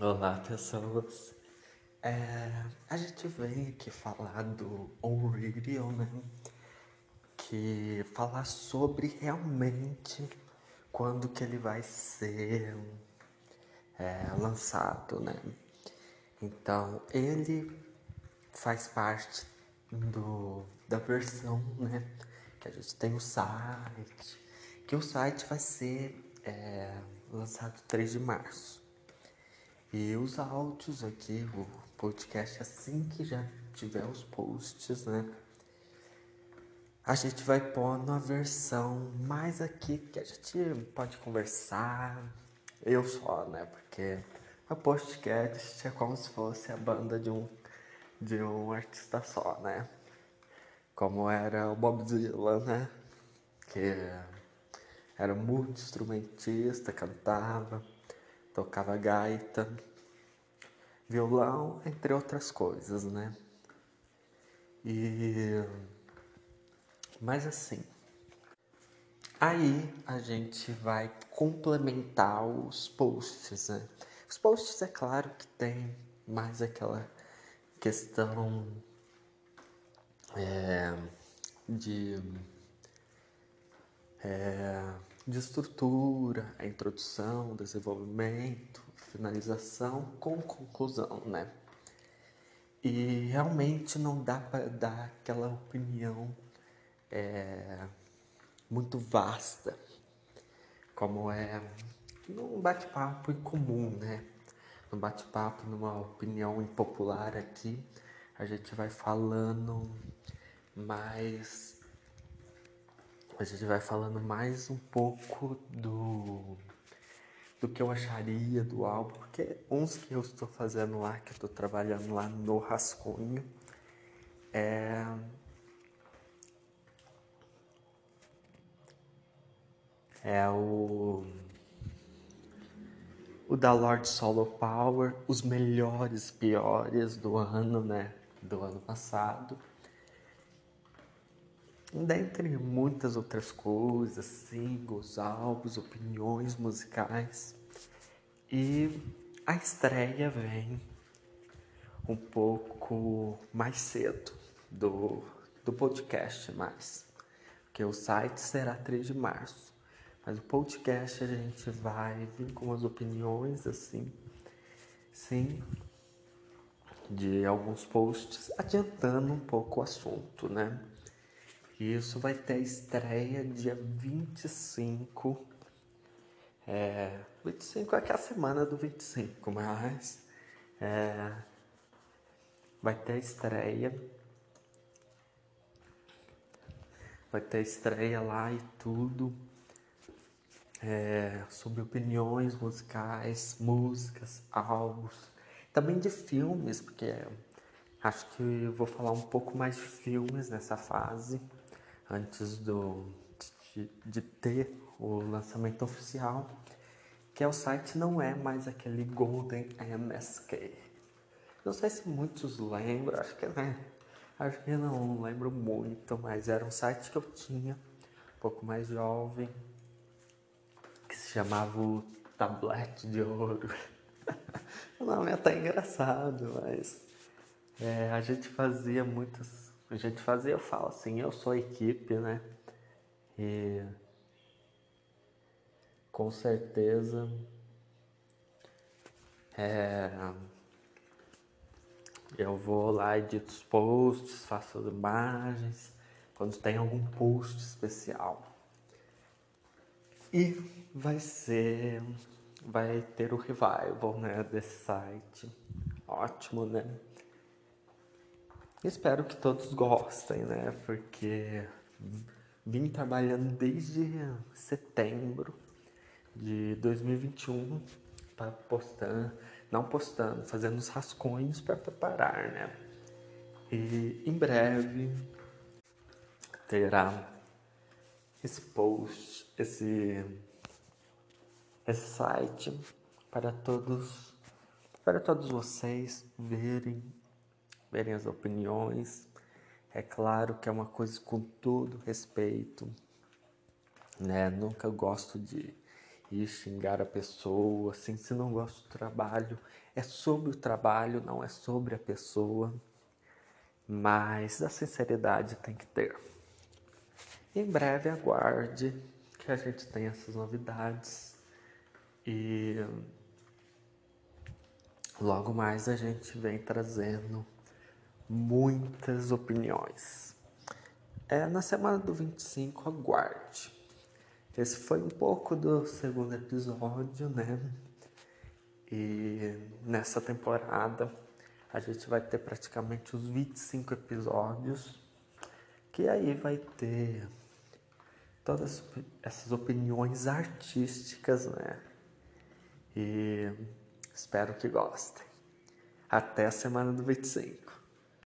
Olá, pessoas. É, a gente vem aqui falar do Radio, né? Que falar sobre realmente quando que ele vai ser é, lançado, né? Então, ele faz parte do, da versão, né? Que a gente tem o site, que o site vai ser é, lançado 3 de março. E os áudios aqui, o podcast, assim que já tiver os posts, né? A gente vai pôr uma versão mais aqui que a gente pode conversar. Eu só, né? Porque o podcast é como se fosse a banda de um, de um artista só, né? Como era o Bob Dylan, né? Que era multi-instrumentista, cantava tocava gaita, violão, entre outras coisas, né? E mas assim, aí a gente vai complementar os posts, né? Os posts é claro que tem mais aquela questão é, de é, de estrutura, a introdução, desenvolvimento, finalização com conclusão, né? E realmente não dá para dar aquela opinião é, muito vasta, como é num bate-papo incomum, né? No bate-papo, numa opinião impopular aqui, a gente vai falando mais a gente vai falando mais um pouco do do que eu acharia do álbum, porque uns que eu estou fazendo lá, que eu estou trabalhando lá no rascunho, é é o o da Lord Solo Power, os melhores, piores do ano, né, do ano passado dentre muitas outras coisas, singles, álbuns, opiniões musicais. E a estreia vem um pouco mais cedo do, do podcast mais, porque o site será 3 de março. Mas o podcast a gente vai vir com as opiniões assim, sim, de alguns posts, adiantando um pouco o assunto, né? Isso vai ter estreia dia 25. É, 25 é que é a semana do 25, mas é, vai ter estreia. Vai ter estreia lá e tudo. É, sobre opiniões musicais, músicas, álbuns, também de filmes, porque acho que vou falar um pouco mais de filmes nessa fase antes do, de, de ter o lançamento oficial, que é o site não é mais aquele Golden MSK. Não sei se muitos lembram, acho que né, acho que não lembro muito, mas era um site que eu tinha, um pouco mais jovem, que se chamava o de Ouro. o nome é até engraçado, mas é, a gente fazia muitas a gente fazia, eu falo assim, eu sou equipe, né? E com certeza é, eu vou lá, edito os posts, faço as imagens, quando tem algum post especial. E vai ser, vai ter o revival, né, desse site. Ótimo, né? Espero que todos gostem, né? Porque vim trabalhando desde setembro de 2021 para postando, não postando, fazendo os rascunhos para preparar, né? E em breve terá esse post, esse esse site para todos para todos vocês verem verem as opiniões. É claro que é uma coisa com todo respeito, né? Nunca gosto de e xingar a pessoa, assim, se não gosta do trabalho, é sobre o trabalho, não é sobre a pessoa, mas a sinceridade tem que ter. Em breve aguarde que a gente tem essas novidades e logo mais a gente vem trazendo muitas opiniões. É, na semana do 25, aguarde. Esse foi um pouco do segundo episódio, né? E nessa temporada a gente vai ter praticamente os 25 episódios, que aí vai ter todas essas opiniões artísticas, né? E espero que gostem. Até a semana do 25.